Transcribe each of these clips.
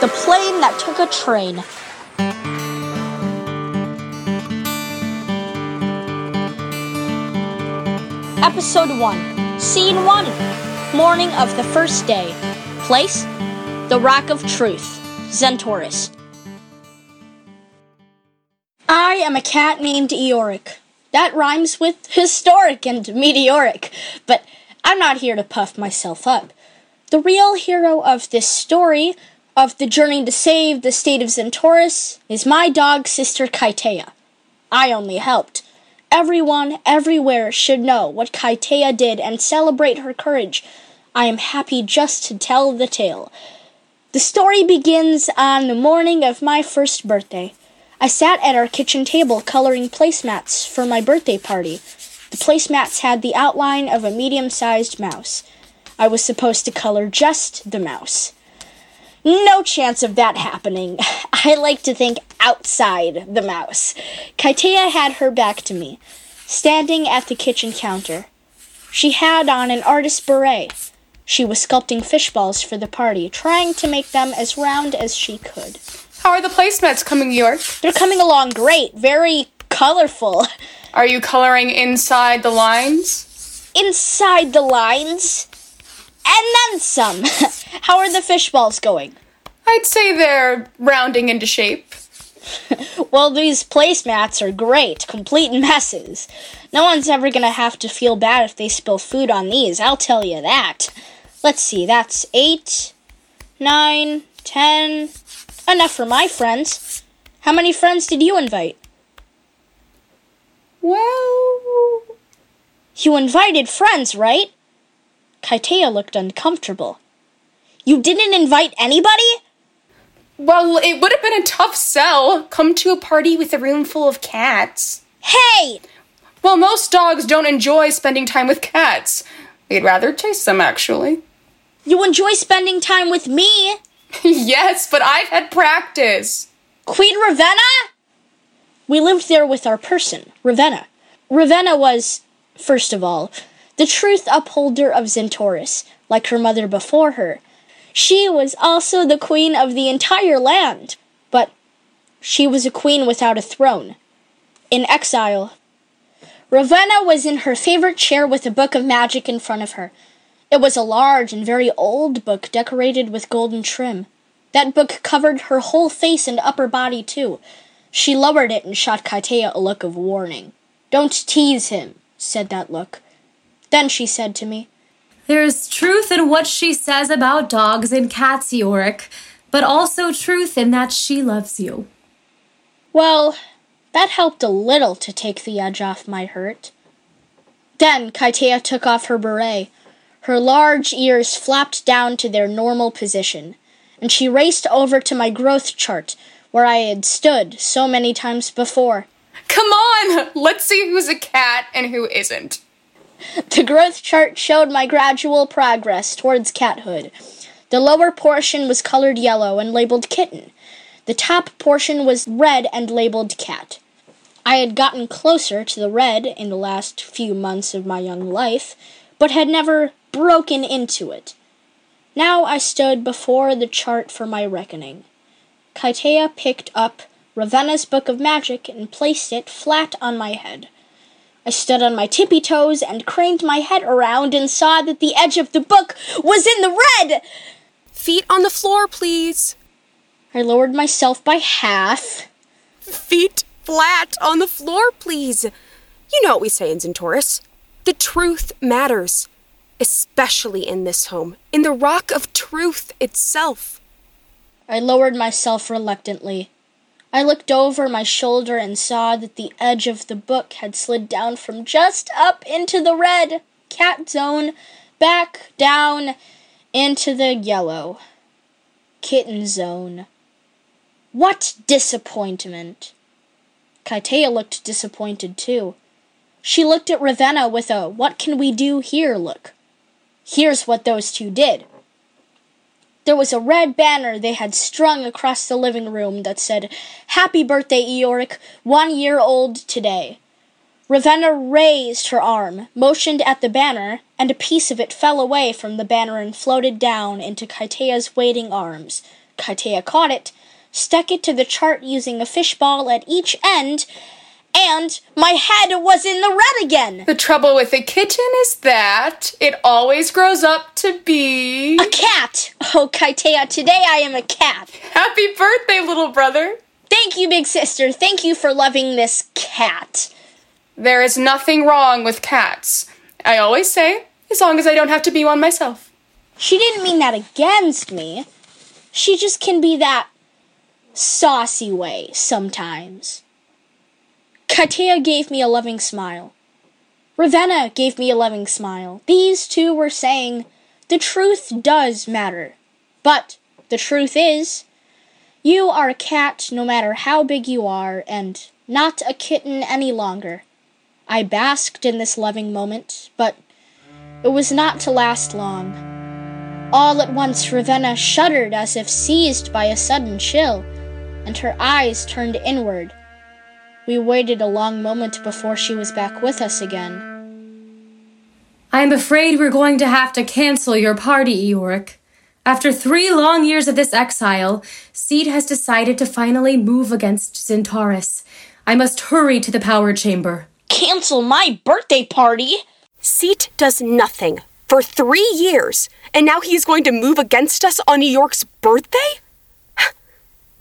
The Plane That Took a Train. Episode 1, Scene 1, Morning of the First Day. Place, The Rock of Truth, Zintaurus. I am a cat named Eorik. That rhymes with historic and meteoric, but I'm not here to puff myself up. The real hero of this story, of the journey to save the state of Zintaurus, is my dog sister Kaytaiya. I only helped. Everyone, everywhere, should know what Kaytaiya did and celebrate her courage. I am happy just to tell the tale. The story begins on the morning of my first birthday. I sat at our kitchen table coloring placemats for my birthday party. The placemats had the outline of a medium sized mouse. I was supposed to color just the mouse. No chance of that happening. I like to think outside the mouse. Kaytaiya had her back to me, standing at the kitchen counter. She had on an artist's beret. She was sculpting fish balls for the party, trying to make them as round as she could. How are the placemats coming, York? They're coming along great, very colorful. Are you coloring inside the lines? Inside the lines, and then some. How are the fish balls going? I'd say they're rounding into shape. Well, these placemats are great, complete messes. No one's ever gonna have to feel bad if they spill food on these, I'll tell you that. Let's see, that's eight, nine, ten. Enough for my friends. How many friends did you invite? Well, You invited friends, right? Kaytaiya looked uncomfortable. You didn't invite anybody? well, it would have been a tough sell. Come to a party with a room full of cats. Hey! Well, most dogs don't enjoy spending time with cats. They'd rather chase them, actually. You enjoy spending time with me? yes, but I've had practice. Queen Ravenna? We lived there with our person, Ravenna. Ravenna was, first of all, the truth upholder of Zintaurus, like her mother before her. She was also the queen of the entire land, but she was a queen without a throne, in exile. Ravenna was in her favorite chair with a book of magic in front of her. It was a large and very old book decorated with golden trim. That book covered her whole face and upper body, too. She lowered it and shot Kaytaiya a look of warning. Don't tease him, said that look. Then she said to me, There's truth in what she says about dogs and cats, Eorik, but also truth in that she loves you. Well, that helped a little to take the edge off my hurt. Then Kaytaiya took off her beret. Her large ears flapped down to their normal position, and she raced over to my growth chart, where I had stood so many times before. Come on, let's see who's a cat and who isn't. The growth chart showed my gradual progress towards cathood. The lower portion was colored yellow and labeled kitten. The top portion was red and labeled cat. I had gotten closer to the red in the last few months of my young life, but had never broken into it. Now I stood before the chart for my reckoning. Kaytaiya picked up Ravenna's book of magic and placed it flat on my head. I stood on my tippy toes and craned my head around and saw that the edge of the book was in the red. Feet on the floor, please. I lowered myself by half. Feet flat on the floor, please. You know what we say in Zintaurus. The truth matters, especially in this home, in the rock of truth itself. I lowered myself reluctantly. I looked over my shoulder and saw that the edge of the book had slid down from just up into the red cat zone, back down into the yellow kitten zone. What disappointment! Kaytaiya looked disappointed too. She looked at Ravenna with a what can we do here look. Here's what those two did. There was a red banner they had strung across the living room that said, Happy birthday, Eorik, one year old today. Ravenna raised her arm, motioned at the banner, and a piece of it fell away from the banner and floated down into Kaytaiya's waiting arms. Kaytaiya caught it, stuck it to the chart using a fishball at each end, and my head was in the red again. The trouble with a kitten is that it always grows up to be. A cat! Oh, Kaytaiya, today I am a cat. Happy birthday, little brother! Thank you, big sister. Thank you for loving this cat. There is nothing wrong with cats. I always say, as long as I don't have to be one myself. She didn't mean that against me. She just can be that saucy way sometimes. Kaytaiya gave me a loving smile. Ravenna gave me a loving smile. These two were saying, the truth does matter. But the truth is, you are a cat no matter how big you are, and not a kitten any longer. I basked in this loving moment, but it was not to last long. All at once, Ravenna shuddered as if seized by a sudden chill, and her eyes turned inward. We waited a long moment before she was back with us again. I'm afraid we're going to have to cancel your party, Eorik. After three long years of this exile, Cete has decided to finally move against Zintaurus. I must hurry to the power chamber. Cancel my birthday party? Cete does nothing for three years, and now he is going to move against us on Eorik's birthday?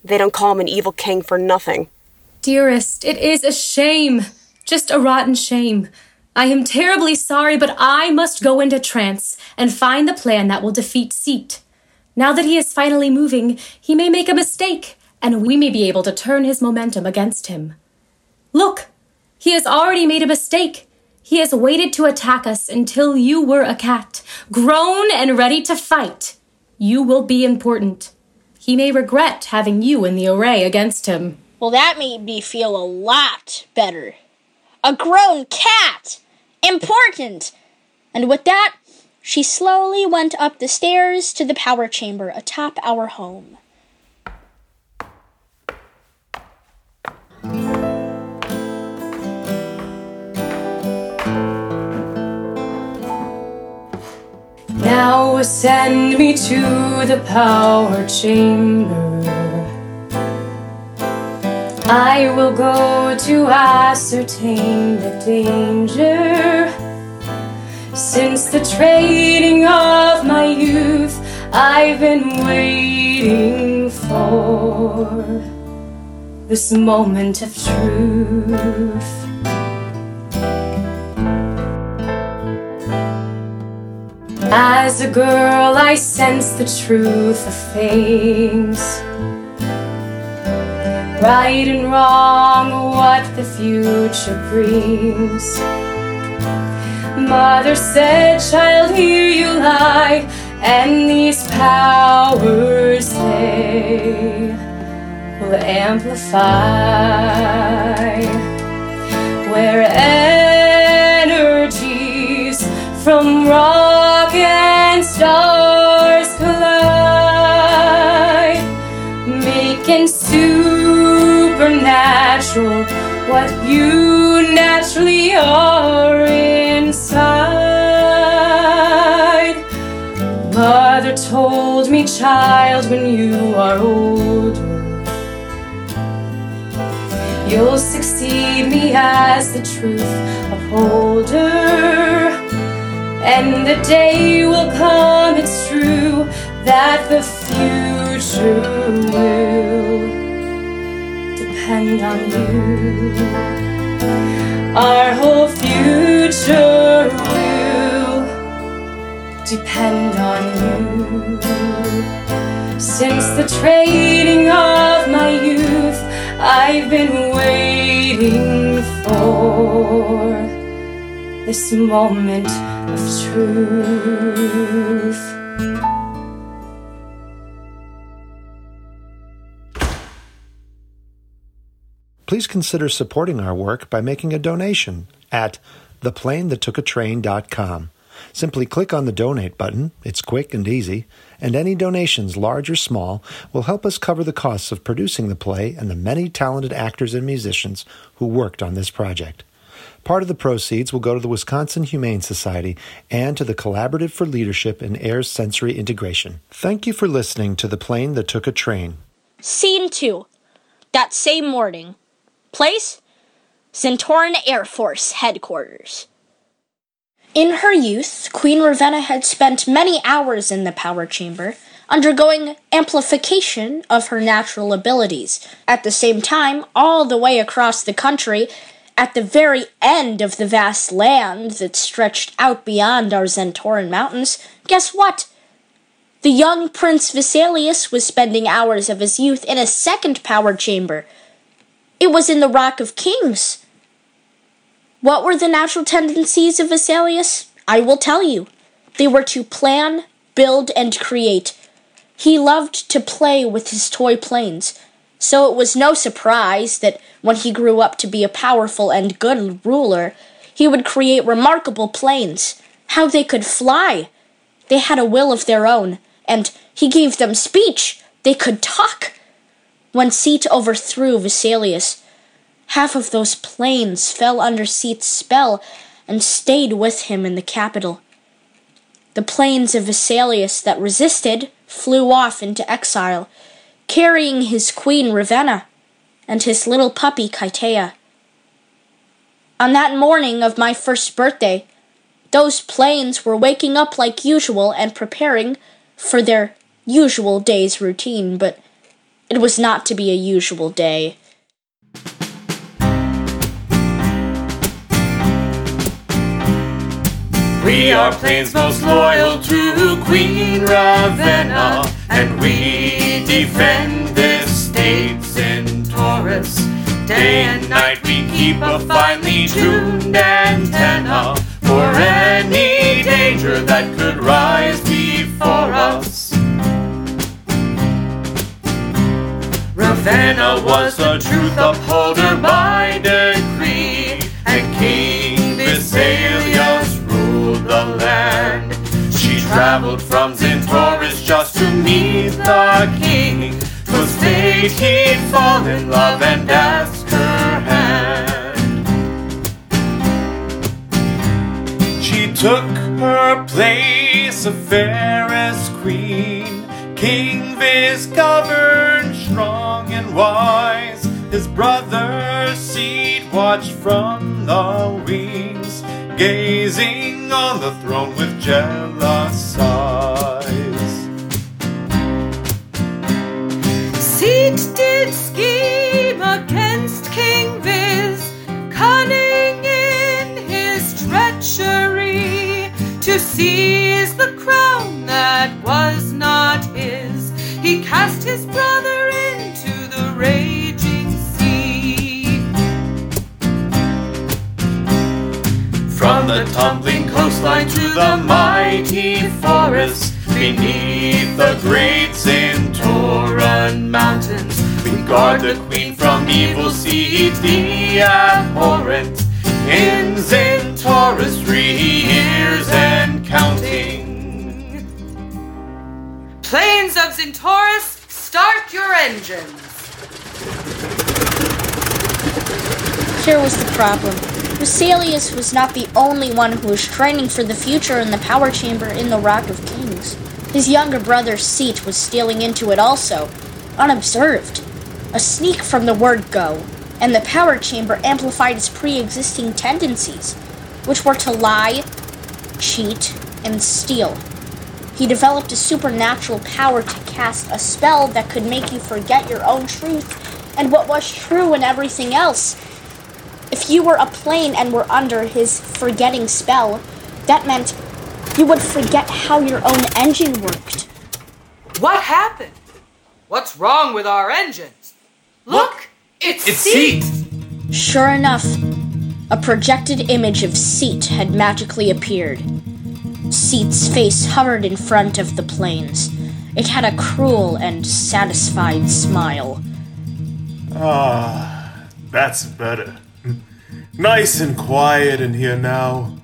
they don't call him an evil king for nothing. Dearest, it is a shame. Just a rotten shame. I am terribly sorry, but I must go into trance and find the plan that will defeat Cete. Now that he is finally moving, he may make a mistake, and we may be able to turn his momentum against him. Look, he has already made a mistake. He has waited to attack us until you were a cat, grown and ready to fight. You will be important. He may regret having you in the array against him. Well, that made me feel a lot better. A grown cat! Important! And with that, she slowly went up the stairs to the power chamber atop our home. Now send me to the power chamber. I will go to ascertain the danger. Since the trading of my youth, I've been waiting for this moment of truth. As a girl, I sense the truth of things. Right and wrong, what the future brings. Mother said, Child, here you lie, and these powers they will amplify. Where energies from rock supernatural what you naturally are inside. Mother told me, child, when you are older, you'll succeed me as the truth upholder. And the day will come, it's true, that the future will depend on you. Our whole future will depend on you. Since the trading of my youth, I've been waiting for this moment of truth. Please consider supporting our work by making a donation at theplanethattookatrain.com. Simply click on the donate button, it's quick and easy, and any donations, large or small, will help us cover the costs of producing the play and the many talented actors and musicians who worked on this project. Part of the proceeds will go to the Wisconsin Humane Society and to the Collaborative for Leadership in Air Sensory Integration. Thank you for listening to The Plane That Took a Train. Scene 2. That same morning. Place? Centauran Air Force Headquarters. In her youth, Queen Ravenna had spent many hours in the power chamber, undergoing amplification of her natural abilities. At the same time, all the way across the country, at the very end of the vast land that stretched out beyond our Zentoran mountains, guess what? The young Prince Vesalius was spending hours of his youth in a second power chamber. It was in the Rock of Kings. What were the natural tendencies of Vesalius? I will tell you. They were to plan, build, and create. He loved to play with his toy planes, so it was no surprise that when he grew up to be a powerful and good ruler, he would create remarkable planes. How they could fly! They had a will of their own, and he gave them speech. They could talk. When Cete overthrew Vesalius, half of those planes fell under Cete's spell and stayed with him in the capital. The planes of Vesalius that resisted flew off into exile, carrying his queen Ravenna and his little puppy Kaytaiya. On that morning of my first birthday, those planes were waking up like usual and preparing for their usual day's routine, but it was not to be a usual day. We are Planes most loyal to Queen Ravenna, and we defend this state Zintaurus. Day and night we keep a finely tuned antenna for any danger that could Ravenna was the truth upholder by decree, and King Vesalius ruled the land. She traveled from Zintaurus just to meet the king. 'Twas fate he'd fall in love and ask her hand. She took her place of fairest queen. King Vis governed strong and wise. His brother Cete watched from the wings, gazing on the throne with jealous eyes. Cete did scheme against King Viz, cunning in his treachery to seize the crown that was not his. He cast his tumbling coastline to the mighty forest, beneath the great Zentoran mountains, we guard the queen from evil seeds, the abhorrent. In Zintaurus, three years and counting. Planes of Zintaurus, start your engines. Here was the problem. Vesalius was not the only one who was training for the future in the power chamber in the Rock of Kings. His younger brother Cete was stealing into it also, unobserved. A sneak from the word go, and the power chamber amplified his pre existing tendencies, which were to lie, cheat, and steal. He developed a supernatural power to cast a spell that could make you forget your own truth and what was true and everything else. If you were a plane and were under his forgetting spell, that meant you would forget how your own engine worked. What happened? What's wrong with our engines? Look, it's, It's Cete. Cete! Sure enough, a projected image of Cete had magically appeared. Cete's face hovered in front of the planes. It had a cruel and satisfied smile. Ah, that's better. Nice and quiet in here now.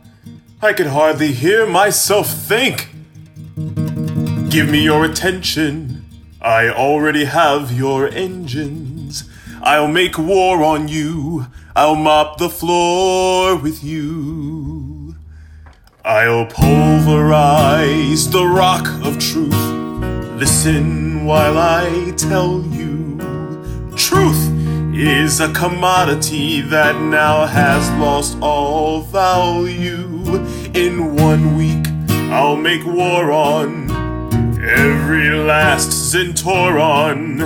I could hardly hear myself think. Give me your attention. I already have your engines. I'll make war on you. I'll mop the floor with you. I'll pulverize the rock of truth. Listen while I tell you. Truth is a commodity that now has lost all value. In one week, I'll make war on every last Zentoron.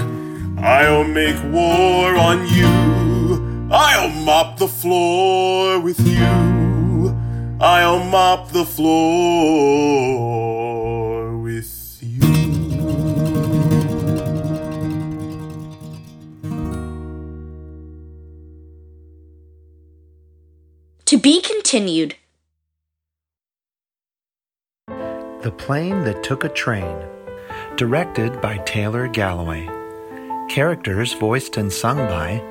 I'll make war on you. I'll mop the floor with you. I'll mop the floor To be continued. The Plane That Took a Train. Directed by Taylor Galloway. Characters voiced and sung by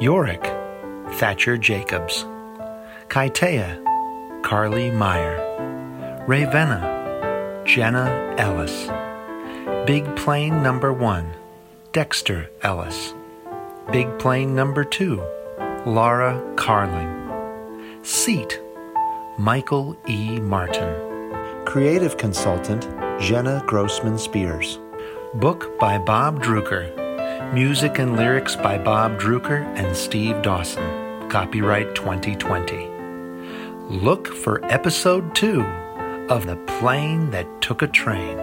Eorik, Thatcher Jacobs. Kaytaiya, Carly Meyer. Ravenna, Jenna Ellis. Big Plane Number One, Dexter Ellis. Big Plane Number Two, Laura Carling. Cete, Michael E. Martin. Creative consultant, Jenna Grossman Spears. Book by Bob Drucker. Music and lyrics by Bob Drucker and Steve Dawson. Copyright 2020. Look for episode two of The Plane That Took a Train.